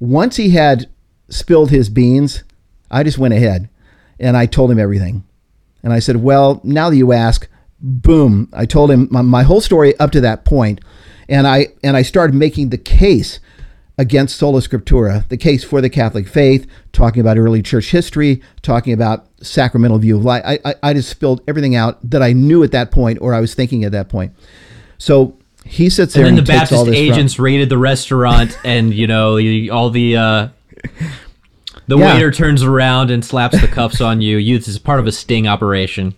once he had spilled his beans, I just went ahead and I told him everything. And I said, Well, now that you ask, boom, I told him my, my whole story up to that point, and I and I started making the case against sola scriptura, the case for the Catholic faith, talking about early church history, talking about sacramental view of life. I, I, I just spilled everything out that I knew at that point or I was thinking at that point. So he sits there and then and the Baptist agents from- raided the restaurant, and you know all the uh, the Yeah. waiter turns around and slaps the cuffs on you. You this is part of a sting operation.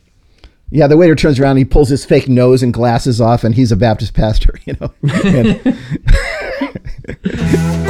Yeah, the waiter turns around, he pulls his fake nose and glasses off, and he's a Baptist pastor, you know. And-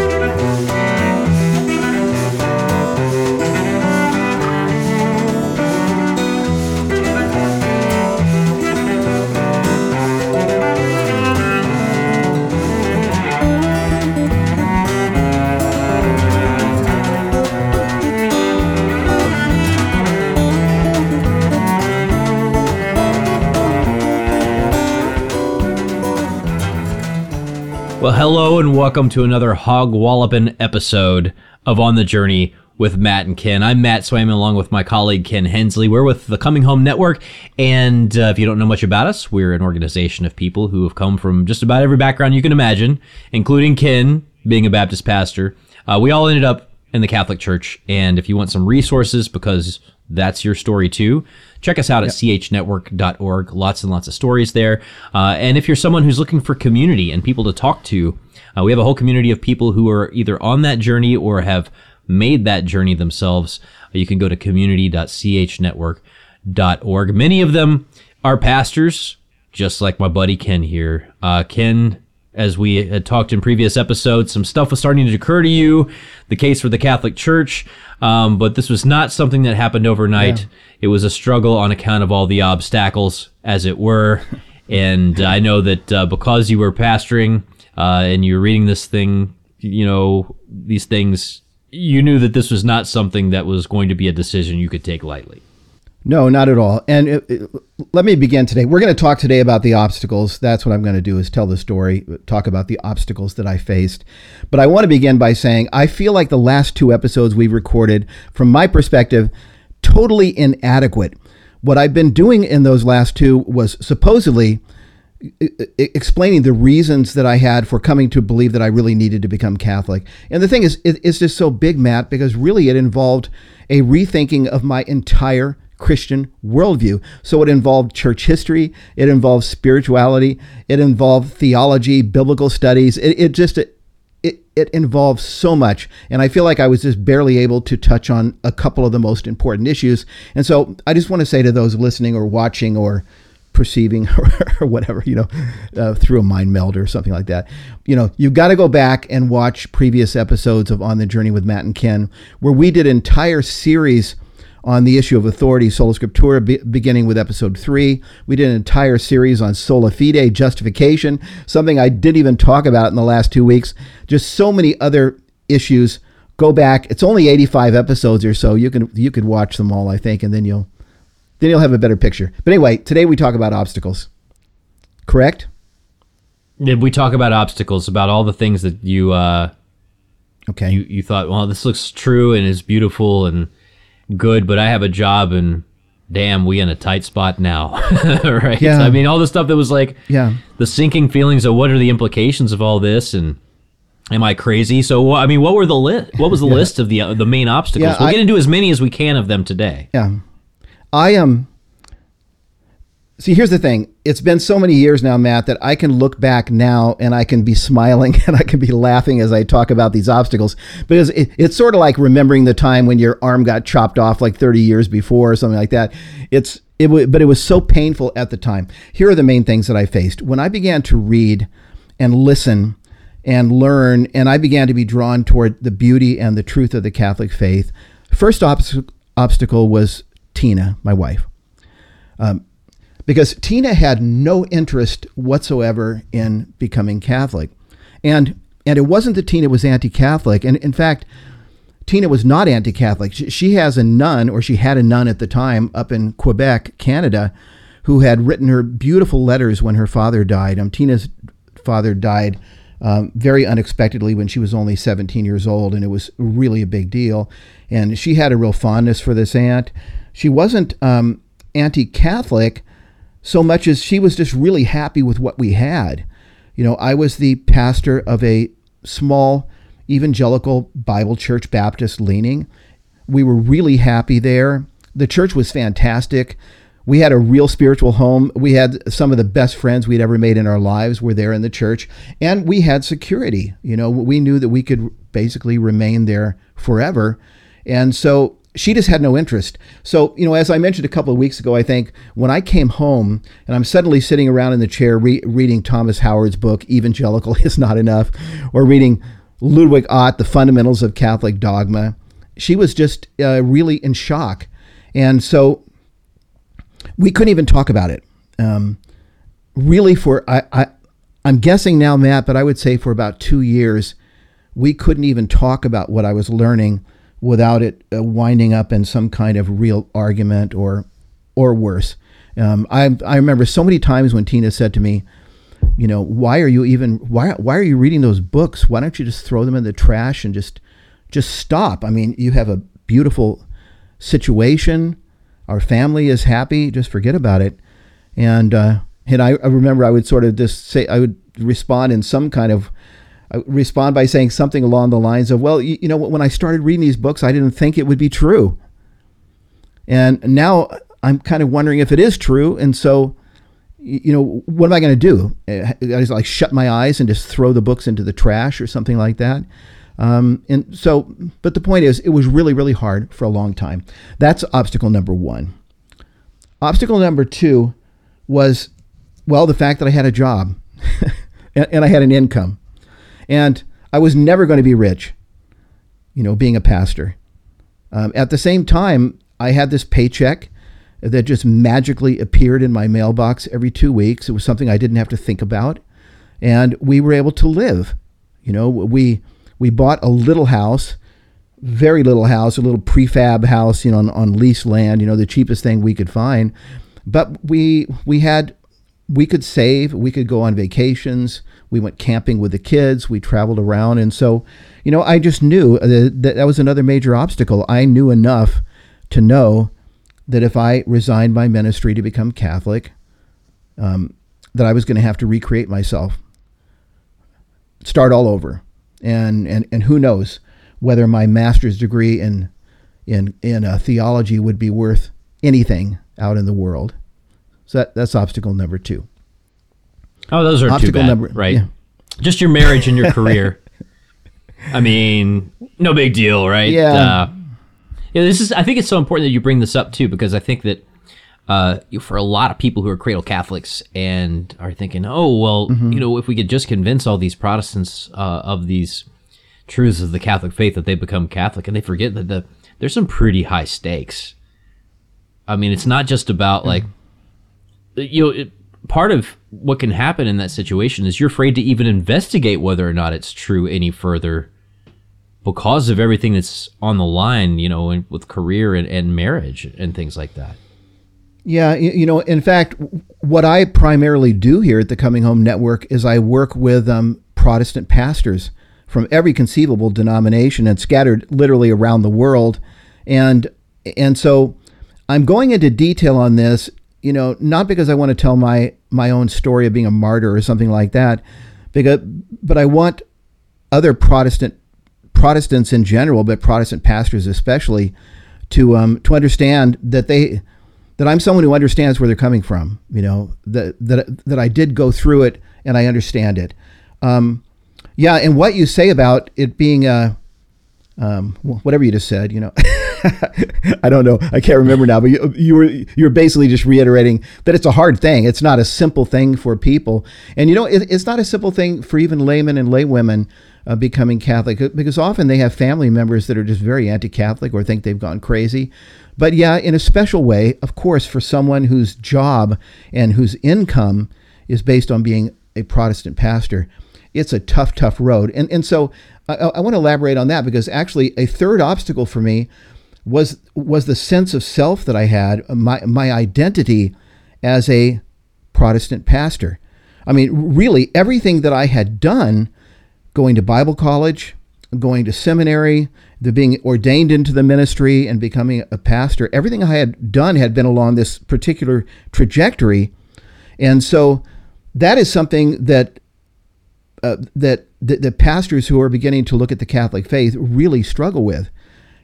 Well, hello and welcome to another hog walloping episode of On the Journey with Matt and Ken. I'm Matt Swaim along with my colleague Ken Hensley. We're with the Coming Home Network, and uh, if you don't know much about us, we're an organization of people who have come from just about every background you can imagine, including Ken being a Baptist pastor. Uh, we all ended up in the Catholic Church, and if you want some resources because that's your story too. Check us out at chnetwork.org. Lots and lots of stories there. Uh, and if you're someone who's looking for community and people to talk to, uh, we have a whole community of people who are either on that journey or have made that journey themselves. You can go to community.chnetwork.org. Many of them are pastors, just like my buddy Ken here. Uh, Ken, as we had talked in previous episodes, some stuff was starting to occur to you, the case for the Catholic Church, um, but this was not something that happened overnight. It was a struggle on account of all the obstacles, as it were. and I know that uh, because you were pastoring uh, and you were reading this thing, you know, these things, you knew that this was not something that was going to be a decision you could take lightly. No, not at all. And it, it- let me begin today. We're going to talk today about the obstacles. That's what I'm going to do is tell the story, uh, talk about the obstacles that I faced. But I want to begin by saying I feel like the last two episodes we've recorded, from my perspective, totally inadequate. What I've been doing in those last two was supposedly explaining the reasons that I had for coming to believe that I really needed to become Catholic. And the thing is, it's just so big, Matt, because really it involved a rethinking of my entire Christian worldview. So it involved church history, it involved spirituality, it involved theology, biblical studies. It, it just it, it, it involves so much. And I feel like I was just barely able to touch on a couple of the most important issues. And so I just want to say to those listening or watching or perceiving or, whatever, you know, uh, through a mind meld or something like that, you know, you've got to go back and watch previous episodes of On the Journey with Matt and Ken, where we did entire series on the issue of authority, sola scriptura, be, beginning with episode three. We did an entire series on sola fide, justification, something I didn't even talk about in the last two weeks. Just so many other issues. Go back. It's only 85 episodes or so. You can you could watch them all, I think, and then you'll then you'll have a better picture. But anyway, today we talk about obstacles. Correct? Did we talk about obstacles, about all the things that you uh, Okay. you you thought, well, this looks true and is beautiful and good, but I have a job and damn, we in a tight spot now, right? Yeah. I mean, all the stuff that was like Yeah. the sinking feelings of what are the implications of all this and. Am I crazy? So, I mean, what were the list? What was the list of the uh, the main obstacles? Yeah, we'll I- get into as many as we can of them today. Yeah. I am. Um, see, here's the thing. It's been so many years now, Matt, that I can look back now and I can be smiling and I can be laughing as I talk about these obstacles because it, it's sort of like remembering the time when your arm got chopped off like 30 years before or something like that. It's it, but it was so painful at the time. Here are the main things that I faced when I began to read and listen and learn, and I began to be drawn toward the beauty and the truth of the Catholic faith. First obst- obstacle was Tina, my wife, um, because Tina had no interest whatsoever in becoming Catholic, and and it wasn't that Tina was anti-Catholic, and in fact. Tina was not anti-Catholic. She, she has a nun, or she had a nun at the time, up in Quebec, Canada, who had written her beautiful letters when her father died. Um, Tina's father died um, very unexpectedly when she was only 17 years old, and it was really a big deal. And she had a real fondness for this aunt. She wasn't um, anti Catholic so much as she was just really happy with what we had. You know, I was the pastor of a small evangelical Bible church Baptist leaning. We were really happy there. The church was fantastic. We had a real spiritual home. We had some of the best friends we'd ever made in our lives were there in the church, and we had security. You know, we knew that we could basically remain there forever. And so she just had no interest. So, you know, as I mentioned a couple of weeks ago, I think when I came home and I'm suddenly sitting around in the chair re- reading Thomas Howard's book, Evangelical is Not Enough, or reading Ludwig Ott, The Fundamentals of Catholic Dogma, she was just uh, really in shock. And so we couldn't even talk about it. Um, really, for, I, I, I'm guessing now, Matt, but I would say for about two years, we couldn't even talk about what I was learning without it uh, winding up in some kind of real argument or or worse. Um, I I remember so many times when Tina said to me, you know, why are you even why why are you reading those books? Why don't you just throw them in the trash and just just stop? I mean, you have a beautiful situation. Our family is happy. Just forget about it. And uh, and I, I remember I would sort of just say I would respond in some kind of respond by saying something along the lines of, "Well, you, you know, when I started reading these books, I didn't think it would be true, and now I'm kind of wondering if it is true." And so, you know, what am I going to do? I just like shut my eyes and just throw the books into the trash or something like that. Um, and so, but the point is, it was really, really hard for a long time. That's obstacle number one. Obstacle number two was, well, the fact that I had a job and, and I had an income. And I was never going to be rich, you know, being a pastor. Um, at the same time, I had this paycheck that just magically appeared in my mailbox every two weeks. It was something I didn't have to think about. And we were able to live. You know, we, we bought a little house, very little house, a little prefab house, you know, on, on leased land, you know, the cheapest thing we could find. But we, we had we could save, we could go on vacations, we went camping with the kids, we traveled around. And so, you know, I just knew that that was another major obstacle. I knew enough to know that if I resigned my ministry to become Catholic, um, that I was going to have to recreate myself, start all over. And, and, and who knows whether my master's degree in, in, in uh, theology would be worth anything out in the world. So that, that's obstacle number two. Oh, those are obstacle bad, number, right? Yeah. Just your marriage and your career. I mean, no big deal, right? Yeah. Uh, yeah. This is. I think it's so important that you bring this up too, because I think that uh, for a lot of people who are cradle Catholics and are thinking, oh, well, mm-hmm. you know, if we could just convince all these Protestants uh, of these truths of the Catholic faith that they become Catholic, and they forget that the there's some pretty high stakes. I mean, it's not just about like you know, it, part of what can happen in that situation is you're afraid to even investigate whether or not it's true any further because of everything that's on the line, you know, with career and, and marriage and things like that. Yeah, you know, in fact, what I primarily do here at the Coming Home Network is I work with um, Protestant pastors from every conceivable denomination and scattered literally around the world, and and so I'm going into detail on this you know, not because I want to tell my my own story of being a martyr or something like that, because but I want other Protestant Protestants in general, but Protestant pastors especially, to um, to understand that they that I'm someone who understands where they're coming from. You know that that that I did go through it and I understand it. Um, yeah, and what you say about it being a um, whatever you just said, you know. I don't know. I can't remember now, but you, you were you're basically just reiterating that it's a hard thing. It's not a simple thing for people, and you know, it, it's not a simple thing for even laymen and laywomen uh, becoming Catholic because often they have family members that are just very anti-Catholic or think they've gone crazy. But yeah, in a special way, of course, for someone whose job and whose income is based on being a Protestant pastor, it's a tough, tough road. And and so I, I want to elaborate on that because actually a third obstacle for me was was the sense of self that I had, my my identity as a Protestant pastor. I mean, really, everything that I had done going to Bible college, going to seminary, the being ordained into the ministry and becoming a pastor. Everything I had done had been along this particular trajectory, and so that is something that uh, that the, the pastors who are beginning to look at the Catholic faith really struggle with.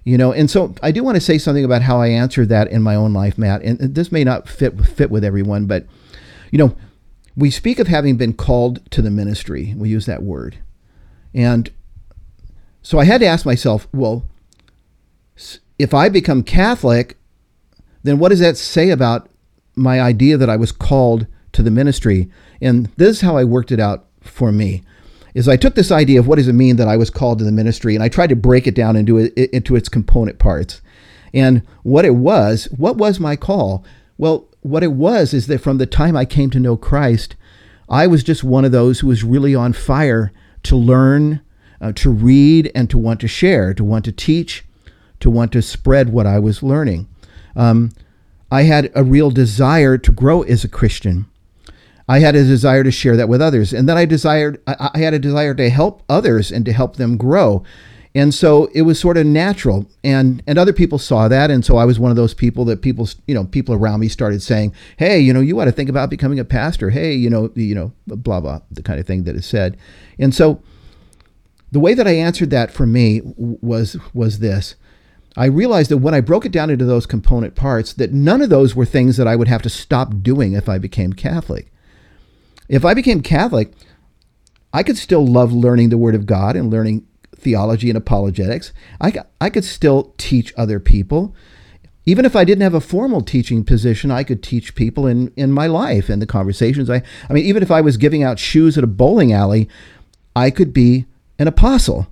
You know, and so I do want to say something about how I answered that in my own life, Matt. And this may not fit fit with everyone, but you know, we speak of having been called to the ministry. We use that word. And so I had to ask myself, well, if I become Catholic, then what does that say about my idea that I was called to the ministry? And this is how I worked it out for me. Is I took this idea of what does it mean that I was called to the ministry and I tried to break it down into it, into its component parts. And what it was, what was my call? Well, what it was is that from the time I came to know Christ, I was just one of those who was really on fire to learn, uh, to read, and to want to share, to want to teach, to want to spread what I was learning. Um, I had a real desire to grow as a Christian. I had a desire to share that with others, and then I desired I, had a desire to help others and to help them grow. And so it was sort of natural, and and other people saw that, and so I was one of those people that people, you know, people around me started saying, "Hey, you know, you ought to think about becoming a pastor." Hey, you know, you know, blah blah, the kind of thing that is said. And so, the way that I answered that for me was was this: I realized that when I broke it down into those component parts, that none of those were things that I would have to stop doing if I became Catholic. If I became Catholic, I could still love learning the Word of God and learning theology and apologetics. I, I could still teach other people. Even if I didn't have a formal teaching position, I could teach people in, in my life and the conversations. I, I mean, even if I was giving out shoes at a bowling alley, I could be an apostle.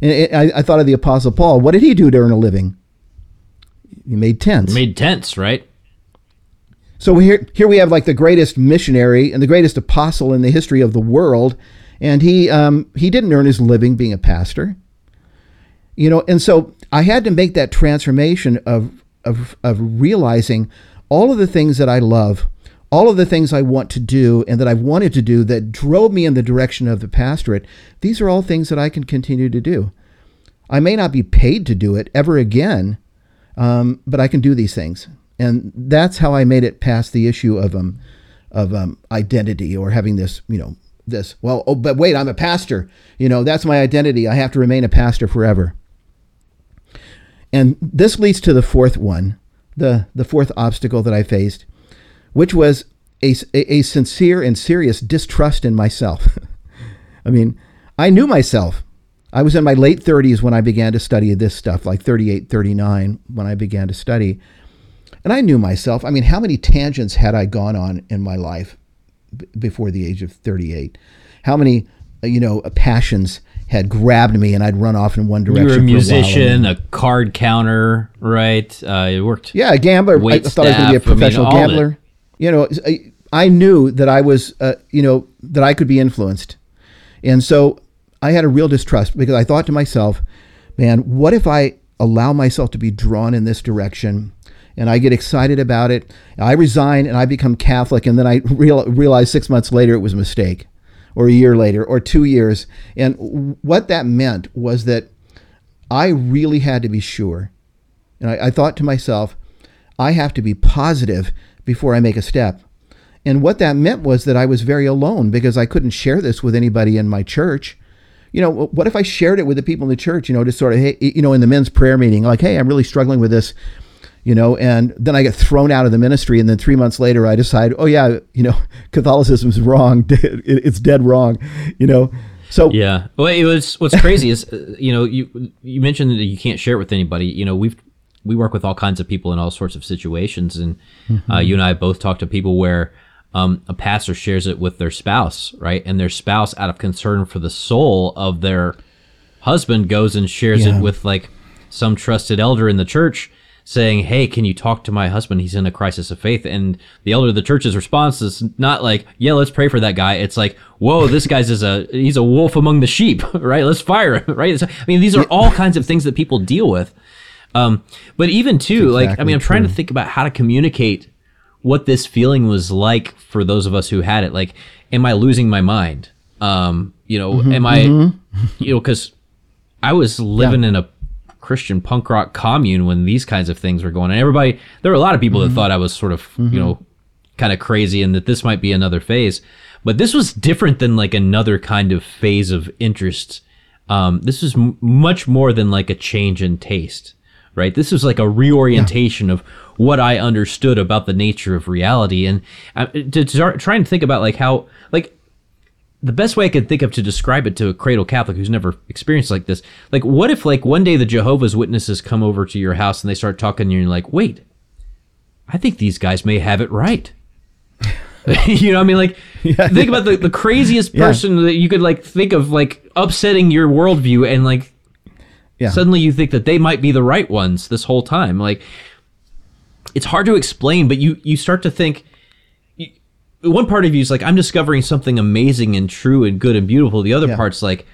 And I, I thought of the Apostle Paul. What did he do to earn a living? He made tents. Made tents, right? So here, here we have like the greatest missionary and the greatest apostle in the history of the world, and he um, he didn't earn his living being a pastor. You know, and so I had to make that transformation of of of realizing all of the things that I love, all of the things I want to do and that I've wanted to do that drove me in the direction of the pastorate. These are all things that I can continue to do. I may not be paid to do it ever again, um, but I can do these things, and that's how I made it past the issue of um of um, identity or having this you know this. Well, oh, but wait, I'm a pastor. You know, that's my identity. I have to remain a pastor forever. And this leads to the fourth one, the, the fourth obstacle that I faced, which was a, a, sincere and serious distrust in myself. I mean, I knew myself. I was in my late 30s when I began to study this stuff, like 38, 39, when I began to study. And I knew myself. I mean, how many tangents had I gone on in my life? before the age of 38. How many, uh, you know, passions had grabbed me and I'd run off in one direction. You were a musician, a, a, card counter, right? Uh, you worked. Yeah, a gambler. I thought staff. I was going to be a professional I mean, gambler. You know, I, I, knew that I was, uh, you know, that I could be influenced. And so I had a real distrust because I thought to myself, man, what if I allow myself to be drawn in this direction and I get excited about it. I resign and I become Catholic, and then I real, realize six months later it was a mistake, or a year later, or two years. And what that meant was that I really had to be sure. And I, I thought to myself, I have to be positive before I make a step. And what that meant was that I was very alone because I couldn't share this with anybody in my church. You know, what if I shared it with the people in the church, you know, just sort of, hey, you know, in the men's prayer meeting, like, hey, I'm really struggling with this you know, and then I get thrown out of the ministry, and then three months later, I decide, oh yeah, you know, Catholicism's wrong, it's dead wrong, you know. So yeah, well, it was what's crazy is, uh, you know, you you mentioned that you can't share it with anybody. You know, we've we work with all kinds of people in all sorts of situations, and mm-hmm. uh, you and I both talk to people where. Um, a pastor shares it with their spouse, right? And their spouse, out of concern for the soul of their husband, goes and shares yeah. it with like some trusted elder in the church saying, Hey, can you talk to my husband? He's in a crisis of faith. And the elder of the church's response is not like, Yeah, let's pray for that guy. It's like, Whoa, this guy's is a, he's a wolf among the sheep, right? Let's fire him, right? I mean, these are all kinds of things that people deal with. Um, but even too, exactly like, I mean, I'm trying to think about how to communicate what this feeling was like for those of us who had it. Like, am I losing my mind? Um, you know, mm-hmm, am I, mm-hmm. you know, because I was living yeah. in a Christian punk rock commune when these kinds of things were going on. Everybody, there were a lot of people mm-hmm. that thought I was sort of, mm-hmm. you know, kind of crazy and that this might be another phase. But this was different than like another kind of phase of interest. Um, this was m- much more than like a change in taste, right? This was like a reorientation yeah. of what I understood about the nature of reality, and uh, to, to trying to think about like how like the best way I could think of to describe it to a cradle Catholic who's never experienced like this, like what if like one day the Jehovah's Witnesses come over to your house and they start talking and you're like, wait, I think these guys may have it right. you know, I mean, like yeah, think about the, the craziest person yeah. that you could like think of like upsetting your worldview and like yeah. suddenly you think that they might be the right ones this whole time. Like it's hard to explain, but you you start to think one part of you is like, I'm discovering something amazing and true and good and beautiful. The other yeah. part's like,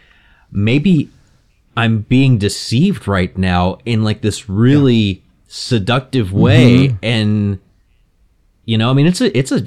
maybe I'm being deceived right now in like this really yeah. seductive way. Mm-hmm. And, you know, I mean, it's a, it's a,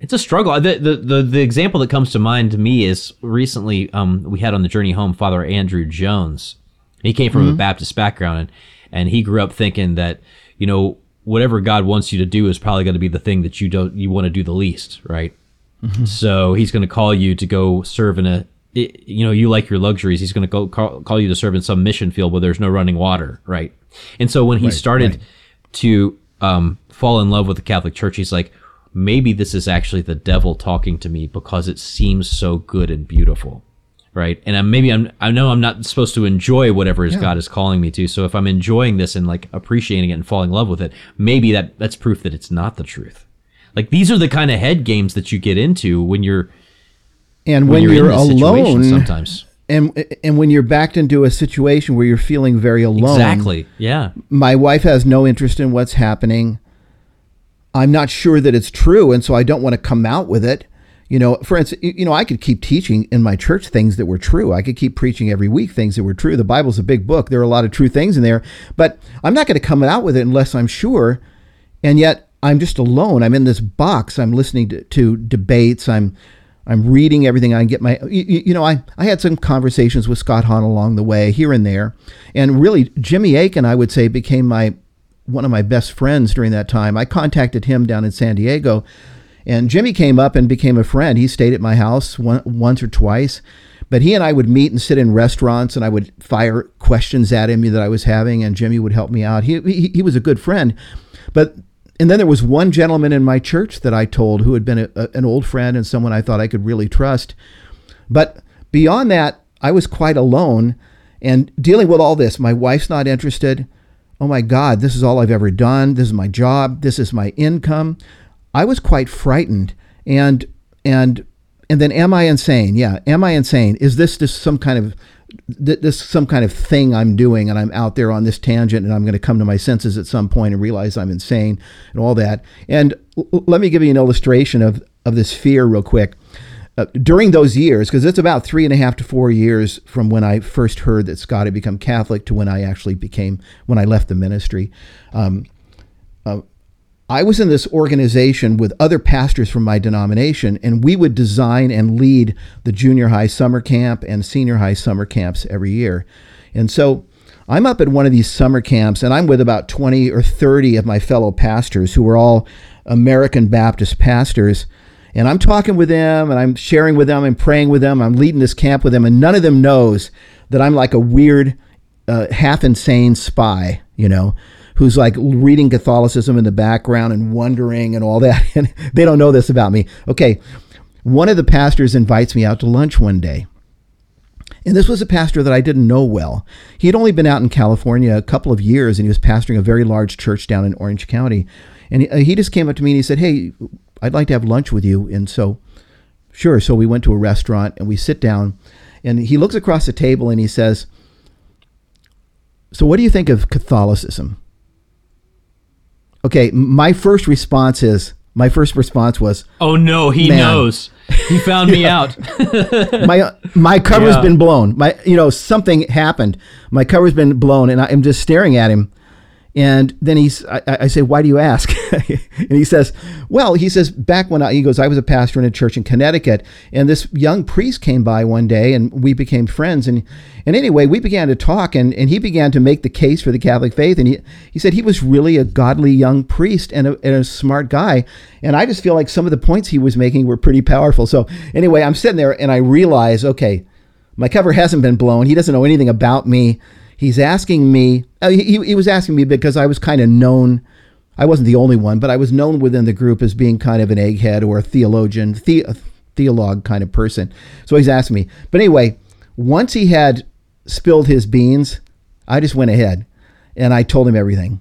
it's a struggle. The, the, the, the example that comes to mind to me is recently, um, we had on the journey home, Father Andrew Jones. He came from mm-hmm. a Baptist background and, and he grew up thinking that, you know, whatever God wants you to do is probably going to be the thing that you don't you want to do the least, right? Mm-hmm. So he's going to call you to go serve in a you know you like your luxuries. He's going to go call, call you to serve in some mission field where there's no running water, right? And so when he right, started right. to um, fall in love with the Catholic Church, he's like, maybe this is actually the devil talking to me because it seems so good and beautiful right? And I'm, maybe I'm I know I'm not supposed to enjoy whatever yeah. God is calling me to. So if I'm enjoying this and like appreciating it and falling in love with it, maybe that that's proof that it's not the truth. Like these are the kind of head games that you get into when you're and when, when you're, you're alone sometimes. And and when you're backed into a situation where you're feeling very alone. Exactly. Yeah. My wife has no interest in what's happening. I'm not sure that it's true and so I don't want to come out with it you know, for instance, you know, I could keep teaching in my church things that were true. I could keep preaching every week things that were true. The Bible's a big book. There are a lot of true things in there, but I'm not going to come out with it unless I'm sure. And yet I'm just alone. I'm in this box. I'm listening to, to debates. I'm I'm reading everything I can get my you, you, know I I had some conversations with Scott Hahn along the way here and there, and really Jimmy Akin I would say became my one of my best friends during that time. I contacted him down in San Diego and Jimmy came up and became a friend. He stayed at my house one, once or twice. But he and I would meet and sit in restaurants, and I would fire questions at him that I was having, and Jimmy would help me out. He, he, he was a good friend. But and then there was one gentleman in my church that I told who had been a, a, an old friend and someone I thought I could really trust. But beyond that, I was quite alone and dealing with all this. My wife's not interested. Oh my God, this is all I've ever done. This is my job. This is my income. I was quite frightened and and and then am I insane? Yeah, am I insane? Is this just some kind of this some kind of thing I'm doing and I'm out there on this tangent and I'm going to come to my senses at some point and realize I'm insane and all that. And l- let me give you an illustration of of this fear real quick. Uh, during those years, because it's about three and a half to four years from when I first heard that Scott had become Catholic to when I actually became when I left the ministry. Um, I was in this organization with other pastors from my denomination, and we would design and lead the junior high summer camp and senior high summer camps every year. And so I'm up at one of these summer camps, and I'm with about 20 or 30 of my fellow pastors who are all American Baptist pastors. And I'm talking with them, and I'm sharing with them, I'm praying with them, I'm leading this camp with them, and none of them knows that I'm like a weird, uh, half insane spy, you know who's like reading Catholicism in the background and wondering and all that. And they don't know this about me. Okay. One of the pastors invites me out to lunch one day. And this was a pastor that I didn't know well. He had only been out in California a couple of years and he was pastoring a very large church down in Orange County. And he, uh, just came up to me and he said, Hey, I'd like to have lunch with you. And so, sure. So we went to a restaurant and we sit down. And he looks across the table and he says, So, what do you think of Catholicism? Okay, my first response is my first response was, "Oh no, he knows. He found me out. my my cover's yeah. been blown. My you know something happened. My cover's been blown, and I'm just staring at him, And then he's, I, I say, why do you ask? and he says, well, he says, back when I, he goes, I was a pastor in a church in Connecticut, and this young priest came by one day, and we became friends. And and anyway, we began to talk, and, and he began to make the case for the Catholic faith. And he, he said he was really a godly young priest and a, and a smart guy. And I just feel like some of the points he was making were pretty powerful. So anyway, I'm sitting there, and I realize, okay, my cover hasn't been blown. He doesn't know anything about me he's asking me, uh, he, he was asking me because I was kind of known. I wasn't the only one, but I was known within the group as being kind of an egghead or a theologian, the, theologue kind of person. So he's asking me. But anyway, once he had spilled his beans, I just went ahead and I told him everything.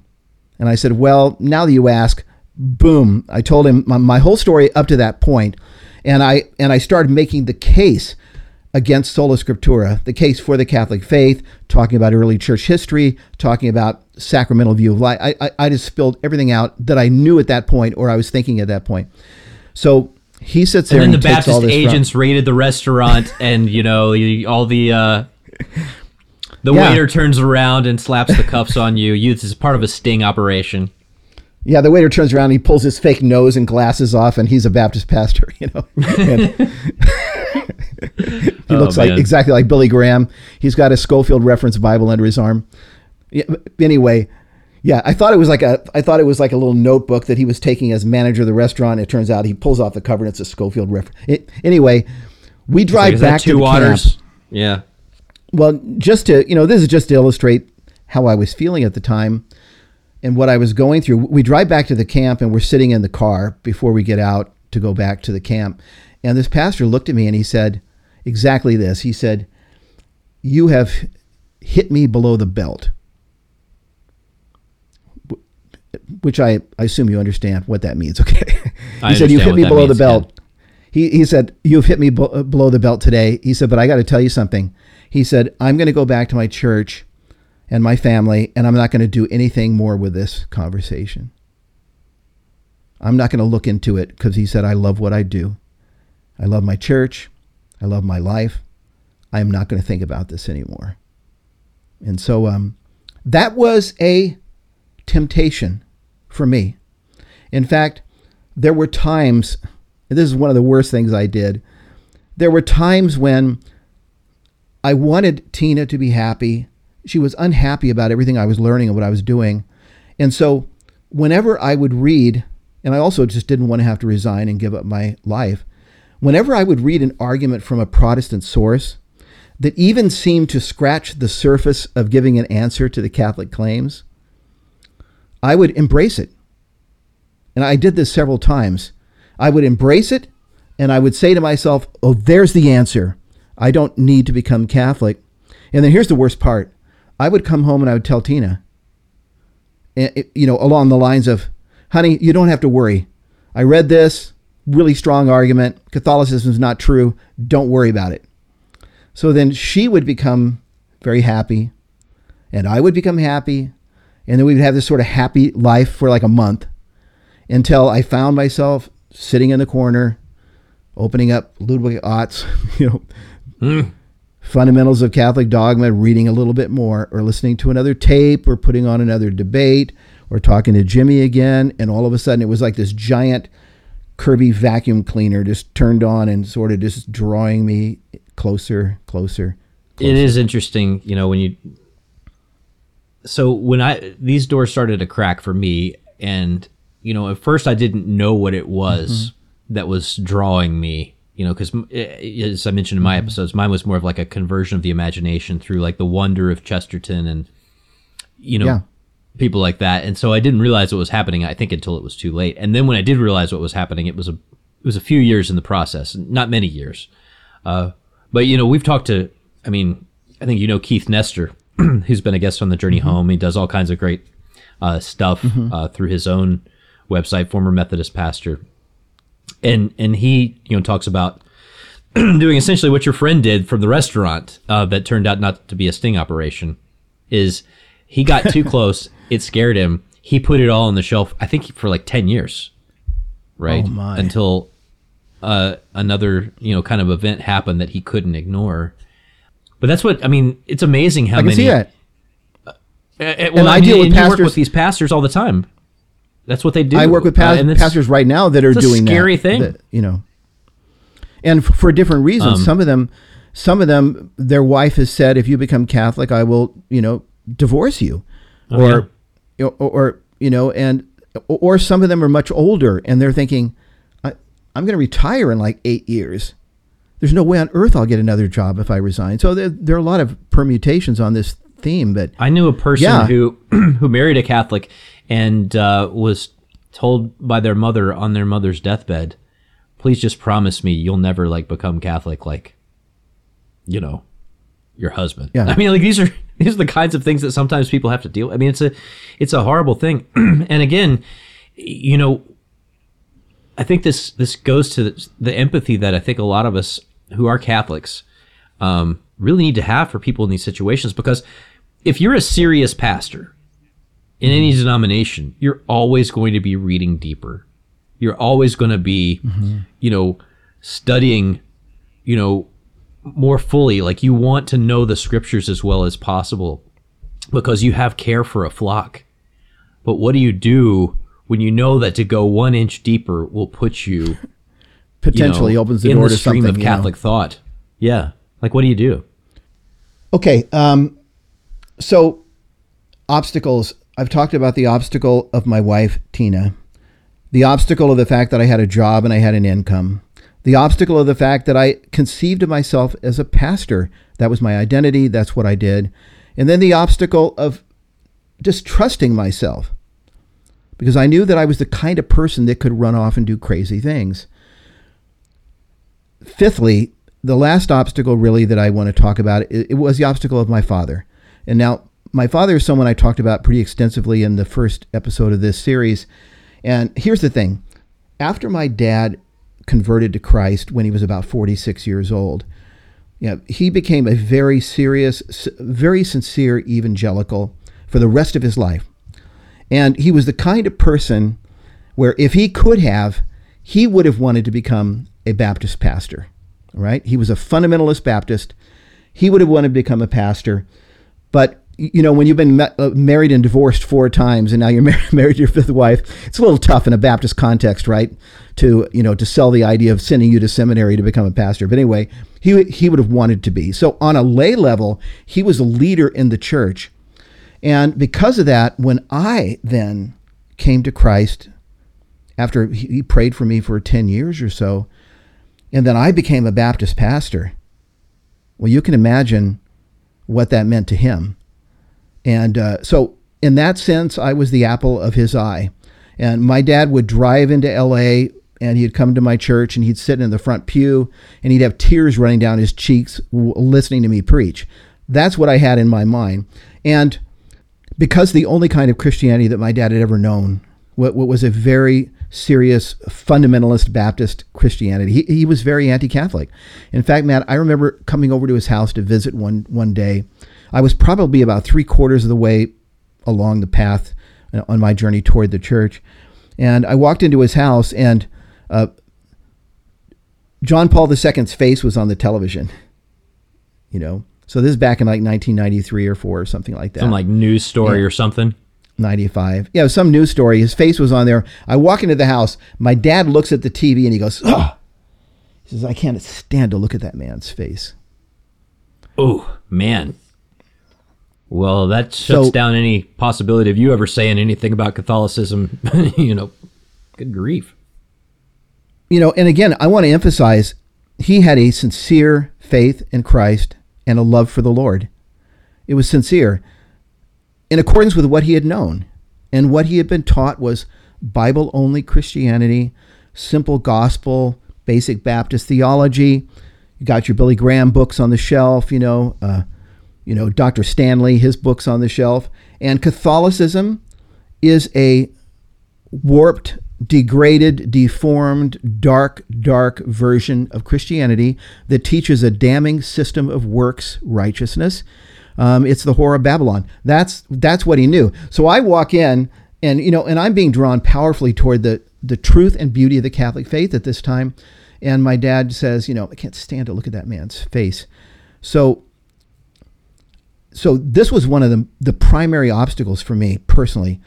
And I said, Well, now that you ask, boom, I told him my, my whole story up to that point, And I and I started making the case against sola scriptura, the case for the Catholic faith, talking about early church history, talking about sacramental view of life. I, I, I, just spilled everything out that I knew at that point or I was thinking at that point. So he sits there and then the Baptist agents raided the restaurant and, you know, all the, uh, the yeah. waiter turns around and slaps the cuffs on you. You, this is part of a sting operation. Yeah, the waiter turns around, he pulls his fake nose and glasses off, and he's a Baptist pastor, you know. he oh, looks man. like exactly like Billy Graham. He's got a Scofield reference Bible under his arm. Yeah, anyway, yeah, I thought it was like a I thought it was like a little notebook that he was taking as manager of the restaurant. It turns out he pulls off the cover and it's a Scofield reference. anyway, we drive like, back to the waters. Camp. Yeah. Well, just to you know, this is just to illustrate how I was feeling at the time and what I was going through. We drive back to the camp and we're sitting in the car before we get out to go back to the camp. And this pastor looked at me and he said exactly this. He said, You have hit me below the belt. Which I, I assume you understand what that means. Okay. he said, You hit me below means, the belt. Yeah. He, he said, You've hit me uh, below the belt today. He said, But I got to tell you something. He said, I'm going to go back to my church and my family, and I'm not going to do anything more with this conversation. I'm not going to look into it because he said, I love what I do. I love my church. I love my life. I am not going to think about this anymore. And so um, that was a temptation for me. In fact, there were times, and this is one of the worst things I did. There were times when I wanted Tina to be happy. She was unhappy about everything I was learning and what I was doing. And so whenever I would read, and I also just didn't want to have to resign and give up my life, Whenever I would read an argument from a Protestant source that even seemed to scratch the surface of giving an answer to the Catholic claims, I would embrace it. And I did this several times. I would embrace it and I would say to myself, oh, there's the answer. I don't need to become Catholic. And then here's the worst part I would come home and I would tell Tina, eh, you know, along the lines of, honey, you don't have to worry. I read this really strong argument. Catholicism is not true. Don't worry about it. So then she would become very happy, and I would become happy, and then we would have this sort of happy life for like a month until I found myself sitting in the corner, opening up Ludwig Ott's, you know, mm. fundamentals of Catholic dogma, reading a little bit more, or listening to another tape, or putting on another debate, or talking to Jimmy again, and all of a sudden it was like this giant Kirby vacuum cleaner just turned on and sort of just drawing me closer, closer, closer. It is interesting, you know, when you. So when I these doors started to crack for me, and you know, at first I didn't know what it was mm-hmm. that was drawing me. You know, because as I mentioned in my mm-hmm. episodes, mine was more of like a conversion of the imagination through like the wonder of Chesterton and you know yeah people like that. And so I didn't realize what was happening. I think until it was too late. And then when I did realize what was happening, it was a it was a few years in the process, not many years. Uh, but you know, we've talked to. I mean, I think you know Keith Nester, who's been a guest on the Journey mm-hmm. Home. He does all kinds of great uh, stuff mm-hmm. uh, through his own website. Former Methodist pastor, and and he you know talks about. doing essentially what your friend did from the restaurant uh, that turned out not to be a sting operation is he got too close. It scared him. He put it all on the shelf. I think for like ten years, right? Oh Until uh, another you know kind of event happened that he couldn't ignore. But that's what I mean. It's amazing how I can many. See that. Uh, uh, well, And I deal with and you work pastors- with these pastors all the time. That's what they do. I work with Uh, and pastors right now that are it's a doing scary that, thing. that, you know, and for different reasons. Um, some of them, some of them, their wife has said, if you become Catholic, I will, you know, divorce you, Oh, or, or, or, you know, and or some of them are much older and they're thinking, I, I'm going to retire in like eight years. There's no way on earth I'll get another job if I resign. So there, there are a lot of permutations on this theme, but I knew a person Yeah. who who married a Catholic and uh, was told by their mother on their mother's deathbed, "Please just promise me you'll never like become Catholic like, you know, your husband." Yeah. I mean, like these are these are the kinds of things that sometimes people have to deal. I mean, it's a it's a horrible thing. and again, you know, I think this this goes to the, the empathy that I think a lot of us who are Catholics um, really need to have for people in these situations because if you're a serious pastor in any denomination, you're always going to be reading deeper. You're always going to be, you know, studying, you know, more fully. Like you want to know the scriptures as well as possible because you have care for a flock. But what do you do when you know that to go one inch deeper will put you you potentially know, opens the in door the to stream something of you know. Catholic thought? Yeah, like what do you do? Okay. Um, so, obstacles. I've talked about the obstacle of my wife, Tina, the obstacle of the fact that I had a job and I had an income, the obstacle of the fact that I conceived of myself as a pastor. That was my identity. That's what I did. And then the obstacle of distrusting myself because I knew that I was the kind of person that could run off and do crazy things. Fifthly, the last obstacle really that I want to talk about it, was the obstacle of my father. And now my father is someone I talked about pretty extensively in the first episode of this series. And here's the thing. After my dad converted to Christ when he was about 46 years old, you know, he became a very serious, very sincere evangelical for the rest of his life. And he was the kind of person where if he could have, he would have wanted to become a Baptist pastor, right? He was a fundamentalist Baptist. He would have wanted to become a pastor. But, you know, when you've been ma- uh, married and divorced four times and now you're mar- married to your fifth wife, it's a little tough in a Baptist context, right? To, you know, to sell the idea of sending you to seminary to become a pastor. But anyway, he, he would have wanted to be. So on a lay level, he was a leader in the church. And because of that, when I then came to Christ after he he prayed for me for 10 years or so, and then I became a Baptist pastor, well, you can imagine what that meant to him. And uh, so, in that sense, I was the apple of his eye. And my dad would drive into LA and he'd come to my church and he'd sit in the front pew and he'd have tears running down his cheeks listening to me preach. That's what I had in my mind. And because the only kind of Christianity that my dad had ever known what, was a very serious fundamentalist Baptist Christianity. He, he was very anti-Catholic. In fact, Matt, I remember coming over to his house to visit one one day. I was probably about three quarters of the way along the path uh, on my journey toward the church, and I walked into his house, and uh, John Paul II's face was on the television. You know, so this is back in like 1993 or four or something like that. Some like news story Yeah. or something. 95. Yeah, some news story. His face was on there. I walk into the house. My dad looks at the TV and he goes, Oh, he says, I can't stand to look at that man's face. Oh man. Well, that shuts So- down any possibility of you ever saying anything about Catholicism. you know, good grief. You know, and again, I want to emphasize he had a sincere faith in Christ and a love for the Lord. It was sincere in accordance with what he had known. And what he had been taught was Bible only Christianity, simple gospel, basic Baptist theology. You got your Billy Graham books on the shelf, you know, uh, you know, Dr. Stanley, his books on the shelf. And Catholicism is a warped, degraded, deformed, dark, dark version of Christianity that teaches a damning system of works righteousness. Um, it's the whore of Babylon. That's that's what he knew. So I walk in, and you know, and I'm being drawn powerfully toward the the truth and beauty of the Catholic faith at this time. And my dad says, you know, I can't stand to look at that man's face. So so this was one of the the primary obstacles for me personally.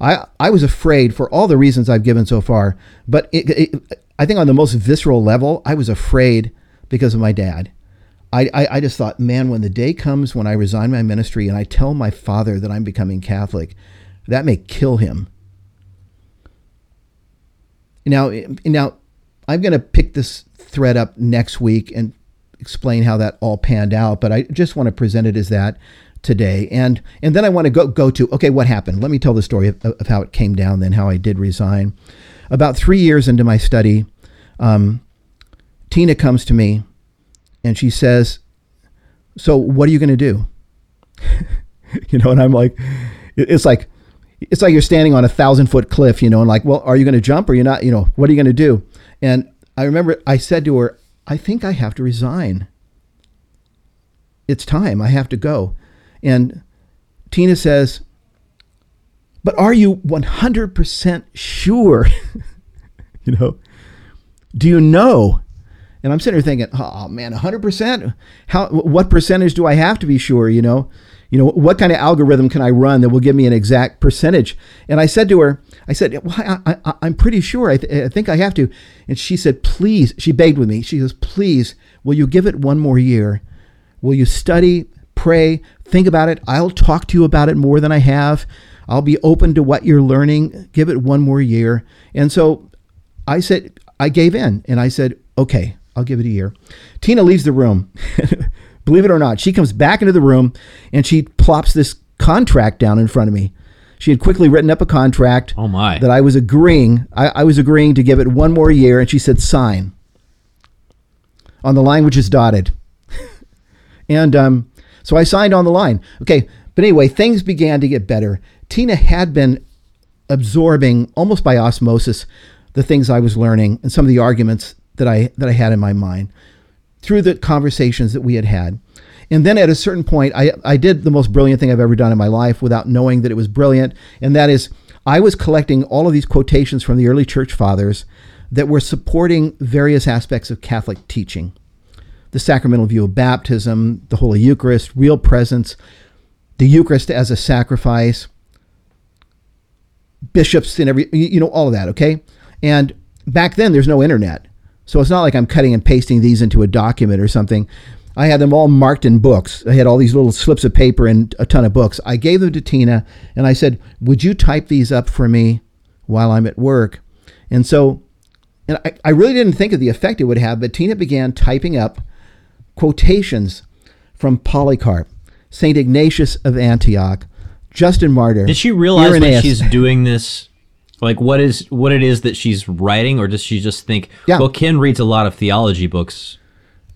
I I was afraid for all the reasons I've given so far, but it, it, I think on the most visceral level, I was afraid because of my dad. I, I, I just thought, man, when the day comes when I resign my ministry and I tell my father that I'm becoming Catholic, that may kill him. Now, eh, now, I'm going to pick this thread up next week and explain how that all panned out. But I just want to present it as that today, and and then I want to go go to okay, what happened? Let me tell the story of, of how it came down, then how I did resign. About three years into my study, um, Tina comes to me, and she says, "So what are you going to do?" you know, and I'm like, it's like it's like you're standing on a thousand foot cliff, you know, and like, well, are you going to jump or you're not? You know, what are you going to do? And I remember I said to her, I think I have to resign. It's time. I have to go. And Tina says, But are you 100% sure? you know, do you know? And I'm sitting here thinking, oh man, 100%? How, what percentage do I have to be sure? You know, you know, what kind of algorithm can I run that will give me an exact percentage? And I said to her, I said, well, I, am pretty sure. I, th- I think I have to. And she said, please, she begged with me. She says, please, will you give it one more year? Will you study, pray, think about it? I'll talk to you about it more than I have. I'll be open to what you're learning. Give it one more year. And so I said, I gave in and I said, okay, I'll give it a year. Tina leaves the room. Believe it or not, she comes back into the room and she plops this contract down in front of me. She had quickly written up a contract. Oh my! That I was agreeing. I, I was agreeing to give it one more year, and she said sign. On the line which is dotted, and um, so I signed on the line. Okay, but anyway, things began to get better. Tina had been absorbing almost by osmosis the things I was learning and some of the arguments that I that I had in my mind through the conversations that we had had. And then at a certain point, I, I did the most brilliant thing I've ever done in my life without knowing that it was brilliant. And that is, I was collecting all of these quotations from the early church fathers that were supporting various aspects of Catholic teaching the sacramental view of baptism, the Holy Eucharist, real presence, the Eucharist as a sacrifice, bishops and every, you know, all of that, okay? And back then, there's no internet. So it's not like I'm cutting and pasting these into a document or something. I had them all marked in books. I had all these little slips of paper and a ton of books. I gave them to Tina and I said, Would you type these up for me while I'm at work? And so, and I, I really didn't think of the effect it would have, but Tina began typing up quotations from Polycarp, St. Ignatius of Antioch, Justin Martyr. Did she realize Irenaeus. that she's doing this? Like what is what it is that she's writing, or does she just think? Yeah. Well, Ken reads a lot of theology books.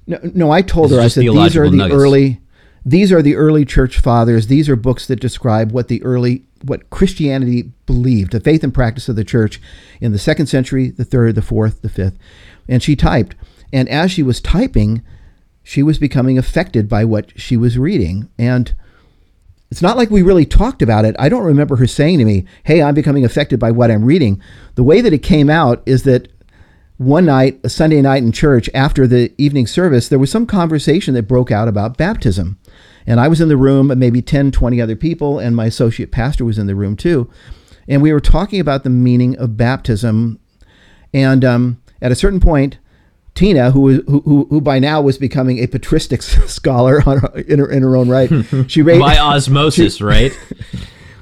No, no I told her. I said these are the nuggets. early. These are the early church fathers. These are books that describe what the early what Christianity believed, the faith and practice of the church in the second century, the third, the fourth, the fifth. And she typed. And as she was typing, she was becoming affected by what she was reading. And it's not like we really talked about it. I don't remember her saying to me, Hey, I'm becoming affected by what I'm reading. The way that it came out is that one night, a Sunday night in church, after the evening service, there was some conversation that broke out about baptism. And I was in the room, maybe 10, 20 other people, and my associate pastor was in the room too. And we were talking about the meaning of baptism. And um, at a certain point, Tina, who, who, who by now was becoming a patristics scholar her, in, her, in her own right, she raised, by osmosis, she, right?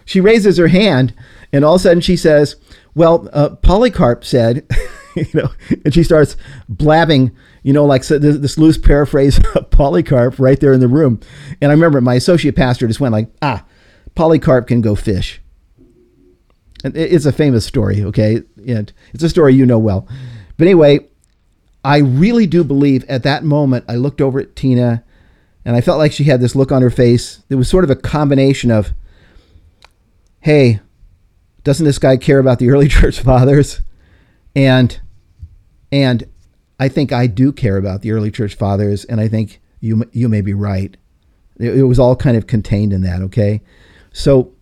she raises her hand, and all of a sudden she says, "Well, uh, Polycarp said." you know, and she starts blabbing, you know, like so this, this, loose paraphrase of Polycarp right there in the room. And I remember my associate pastor just went like, ah, Polycarp can go fish. And it's a famous story, okay? And it's a story you know well. But anyway, I really do believe at that moment I looked over at Tina and I felt like she had this look on her face. It was sort of a combination of, hey, doesn't this guy care about the early church fathers? And and I think I do care about the early church fathers, and I think you you may be right. It, it was all kind of contained in that. Okay, so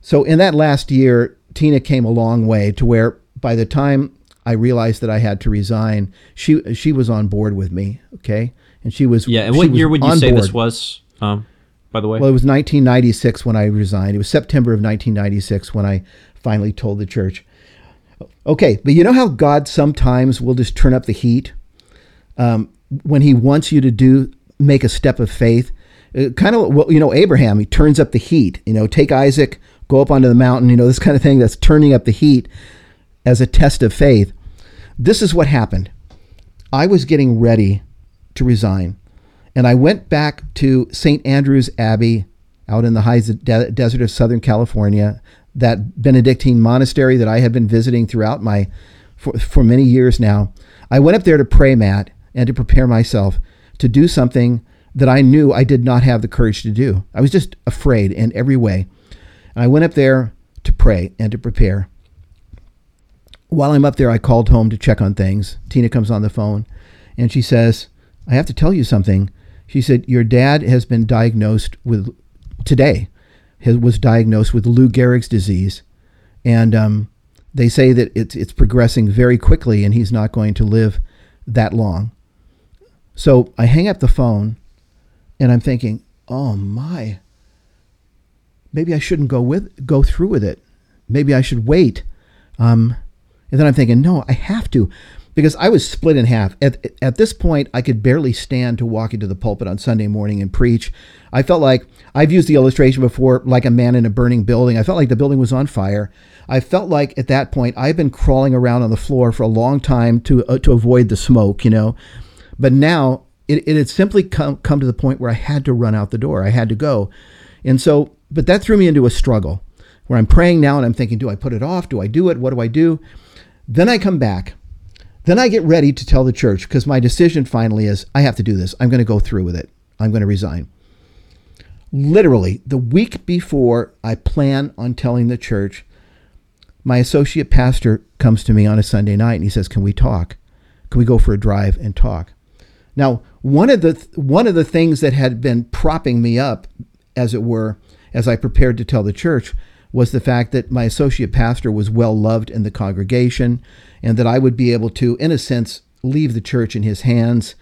so in that last year, Tina came a long way to where by the time I realized that I had to resign, she she was on board with me. Okay, and she was yeah. And what year would you say board. this was? Um, by the way? Well, it was 1996 when I resigned. It was September of 1996 when I finally told the church. Okay, but you know how God sometimes will just turn up the heat um, when He wants you to do make a step of faith. Kind of, well, you know, Abraham, he turns up the heat. You know, take Isaac, go up onto the mountain. You know, this kind of thing that's turning up the heat as a test of faith. This is what happened. I was getting ready to resign, and I went back to St. Andrew's Abbey out in the high de- desert of Southern California, that Benedictine monastery that I had been visiting throughout my for, for many years now. I went up there to pray, Matt, and to prepare myself to do something that I knew I did not have the courage to do. I was just afraid in every way. And I went up there to pray and to prepare. While I'm up there, I called home to check on things. Tina comes on the phone and she says, I have to tell you something. She said, Your dad has been diagnosed with today, was diagnosed with Lou Gehrig's disease. And um, they say that it's, it's progressing very quickly and he's not going to live that long. So I hang up the phone and I'm thinking, oh my, maybe I shouldn't go with go through with it. Maybe I should wait. Um, and then I'm thinking, no, I have to, because I was split in half. At at this point, I could barely stand to walk into the pulpit on Sunday morning and preach. I felt like I've used the illustration before, like a man in a burning building. I felt like the building was on fire. I felt like at that point I've been crawling around on the floor for a long time to uh, to avoid the smoke, you know. But now it, it had simply come, come to the point where I had to run out the door. I had to go. And so, but that threw me into a struggle where I'm praying now and I'm thinking, do I put it off? Do I do it? What do I do? Then I come back. Then I get ready to tell the church because my decision finally is I have to do this. I'm going to go through with it. I'm going to resign. Literally, the week before I plan on telling the church, my associate pastor comes to me on a Sunday night and he says, Can we talk? Can we go for a drive and talk? Now, one of the one of the things that had been propping me up, as it were, as I prepared to tell the church, was the fact that my associate pastor was well loved in the congregation, and that I would be able to, in a sense, leave the church in his hands.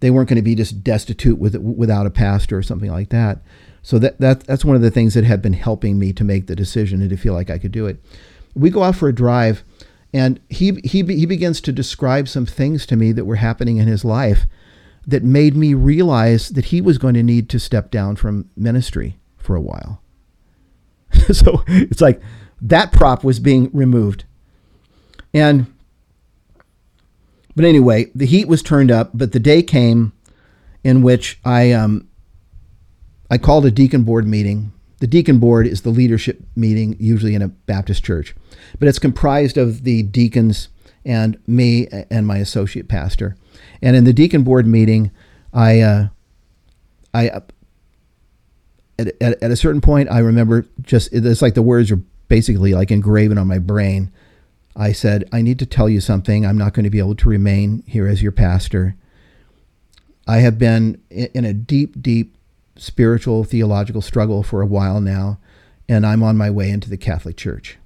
They weren't going to be just destitute with, without a pastor or something like that. So that, that that's one of the things that had been helping me to make the decision and to feel like I could do it. We go out for a drive, and he he he begins to describe some things to me that were happening in his life that made me realize that he was going to need to step down from ministry for a while. so it's like that prop was being removed. And, but anyway, the heat was turned up, but the day came in which I, um, I called a deacon board meeting. The deacon board is the leadership meeting, usually in a Baptist church, but it's comprised of the deacons and me and my associate pastor. And in the deacon board meeting, I, uh, I, at, at, at, a certain point, I remember just, it's like the words are basically like engraven on my brain. I said, I need to tell you something. I'm not going to be able to remain here as your pastor. I have been in a deep, deep spiritual, theological struggle for a while now, and I'm on my way into the Catholic Church.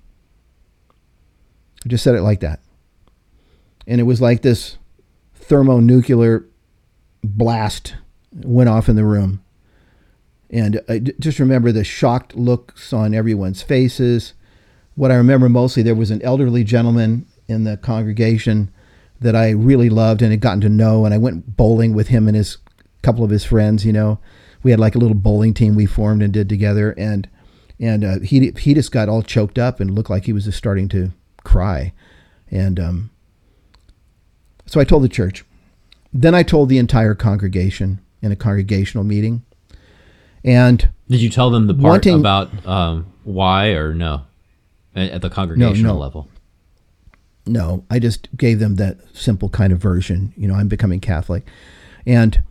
I just said it like that. And it was like this thermonuclear blast went off in the room. And I just remember the shocked looks on everyone's faces. What I remember mostly, there was an elderly gentleman in the congregation that I really loved and had gotten to know. And I went bowling with him and his couple of his friends. You know, we had like a little bowling team we formed and did together. And and uh, he he just got all choked up and looked like he was just starting to cry. And um, so I told the church. Then I told the entire congregation in a congregational meeting. And did you tell them the part wanting, about um, why or no at the congregational no, no. level? No, I just gave them that simple kind of version. You know, I'm becoming Catholic, and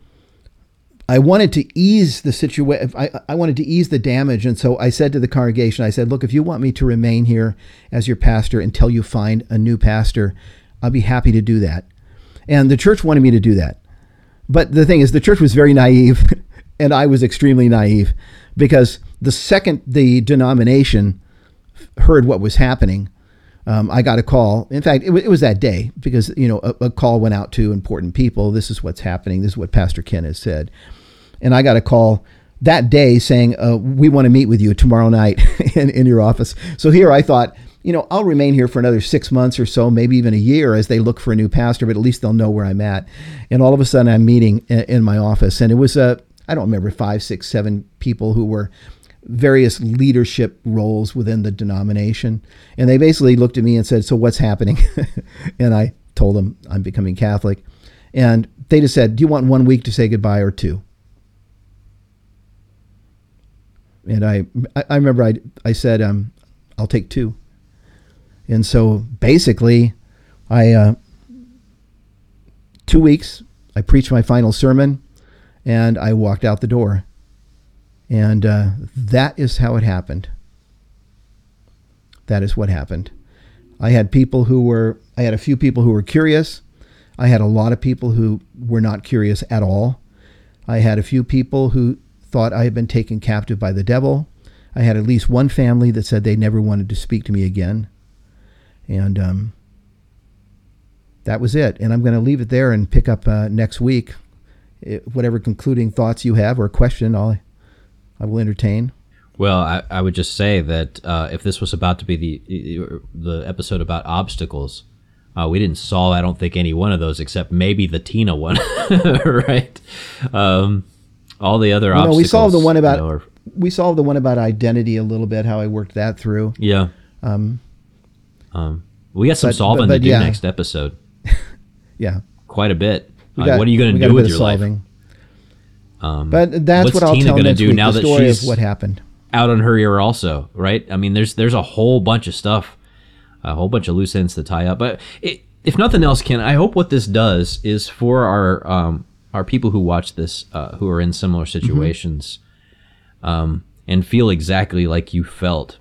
I wanted to ease the situation. I, I wanted to ease the damage, and so I said to the congregation, I said, "Look, if you want me to remain here as your pastor until you find a new pastor, I'll be happy to do that." And the church wanted me to do that. But the thing is, the church was very naive, and I was extremely naive because the second the denomination heard what was happening, um, I got a call. In fact, it, w- it, was that day because you know a, a, call went out to important people. This is what's happening. This is what Pastor Ken has said, and I got a call that day saying, uh, We want to meet with you tomorrow night in, in your office. So here I thought, you know, I'll remain here for another six months or so, maybe even a year as they look for a new pastor, but at least they'll know where I'm at. And all of a sudden I'm meeting in, my office. And it was, uh, I don't remember, five, six, seven people who were various leadership roles within the denomination. And they basically looked at me and said, So what's happening? and I told them I'm becoming Catholic. And they just said, Do you want one week to say goodbye or two? And I, I remember I, I said, um, I'll take two. And so basically, I, uh, two weeks, I preached my final sermon and I walked out the door. And uh, that is how it happened. That is what happened. I had people who were, I had a few people who were curious. I had a lot of people who were not curious at all. I had a few people who thought I had been taken captive by the devil. I had at least one family that said they never wanted to speak to me again. And um, that was it. And I'm going to leave it there and pick up uh, next week. It, whatever concluding thoughts you have or question, I'll, I will entertain. Well, I, I would just say that uh, if this was about to be the the episode about obstacles, uh, we didn't solve, I don't think, any one of those except maybe the Tina one, right? Um, all the other You know, obstacles. we solved the one about you know, are- we solved the one about identity a little bit, how I worked that through. yeah. Um, Um, we got some But- solving but- but to do yeah. next episode. yeah. Quite a bit. Got- what are you going to do with your life? Um, But that's what I'll Tina tell next do week. now the that story she's of what happened. out on her ear also, right? I mean, there's there's a whole bunch of stuff, a whole bunch of loose ends to tie up. But it, if nothing else, Ken, I hope what this does is for our um, our people who watch this, uh, who are in similar Mm-hmm. situations, um, and feel exactly like you felt,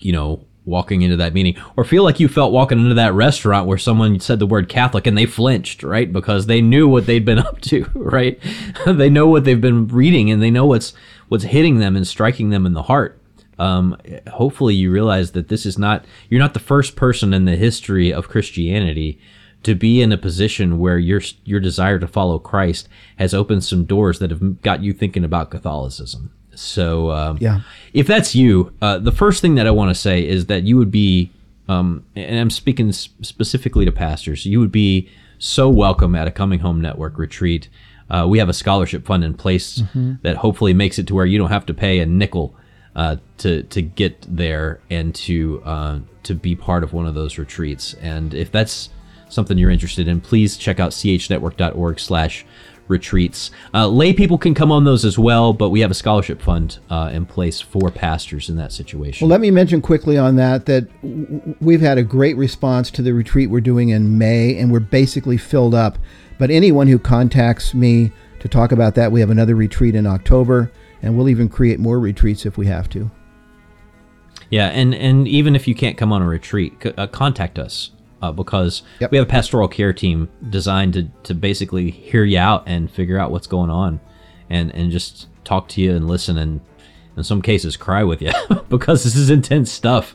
you know, walking into that meeting, or feel like you felt walking into that restaurant where someone said the word Catholic and they flinched, right? Because they knew what they'd been up to, right? they know what they've been reading and they know what's what's hitting them and striking them in the heart. Um, hopefully, you realize that this is not you're not the first person in the history of Christianity to be in a position where your your desire to follow Christ has opened some doors that have got you thinking about Catholicism. So, um, Yeah. if that's you, uh, the first thing that I want to say is that you would be, um, and I'm speaking specifically to pastors, you would be so welcome at a Coming Home Network retreat. Uh, we have a scholarship fund in place that hopefully makes it to where you don't have to pay a nickel uh, to to get there and to uh, to be part of one of those retreats. And if that's something you're interested in, please check out chnetwork.org/slash retreats. Uh, lay people can come on those as well, but we have a scholarship fund uh, in place for pastors in that situation. Well, let me mention quickly on that that w- we've had a great response to the retreat we're doing in May, and we're basically filled up. But anyone who contacts me to talk about that, we have another retreat in October, and we'll even create more retreats if we have to. Yeah, and and even if you can't come on a retreat, c- uh, contact us uh, because Yep. we have a pastoral care team designed to to basically hear you out and figure out what's going on, and and just talk to you and listen and in some cases cry with you because this is intense stuff.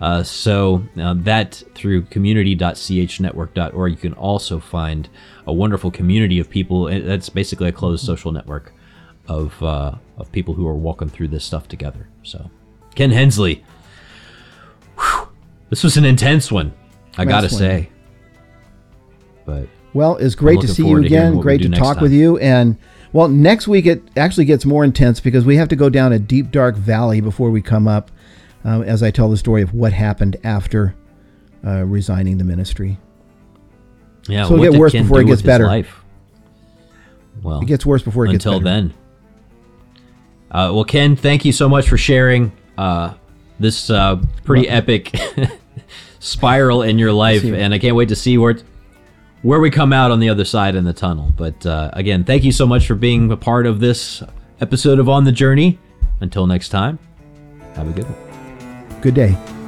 Uh, so uh, that through community.chnetwork.org, you can also find a wonderful community of people. That's basically a closed social network of uh, of people who are walking through this stuff together. So, Ken Hensley, whew, this was an intense one. I gotta say, but Well, it's great to see you forward to again. Great to talk time. with you. And well, next week it actually gets more intense because we have to go down a deep, dark valley before we come up. Um, as I tell the story of what happened after uh, resigning the ministry, yeah, So it'll get worse Ken before it gets better. Life? Well, it gets worse before it gets until better. then. Uh, well, Ken, thank you so much for sharing uh, this uh, pretty epic spiral in your life, and I can't wait to see where where we come out on the other side in the tunnel. But uh, again, thank you so much for being a part of this episode of On the Journey. Until next time, have a good one. Good day.